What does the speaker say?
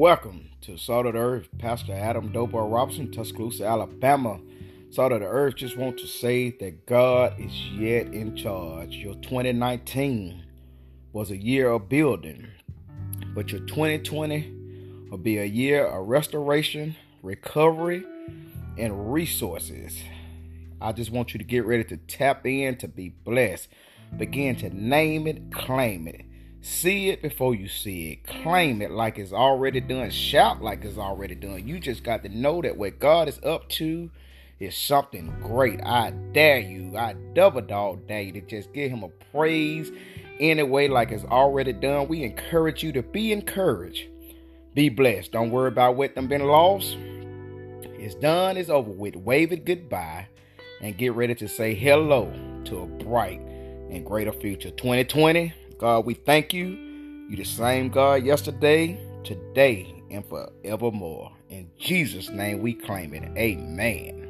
Welcome to Salt of the Earth, Pastor Adam Dobar Robinson, Tuscaloosa, Alabama. Salt of the Earth just want to say that God is yet in charge. Your 2019 was a year of building, but your 2020 will be a year of restoration, recovery, and resources. I just want you to get ready to tap in to be blessed. Begin to name it, claim it. See it before you see it. Claim it like it's already done. Shout like it's already done. You just got to know that what God is up to is something great. I dare you. I double dog dare you to just give him a praise anyway like it's already done. We encourage you to be encouraged. Be blessed. Don't worry about what them been lost. It's done. It's over with. Wave it goodbye and get ready to say hello to a bright and greater future. 2020 God, we thank you. You the same God yesterday, today, and forevermore. In Jesus' name we claim it. Amen.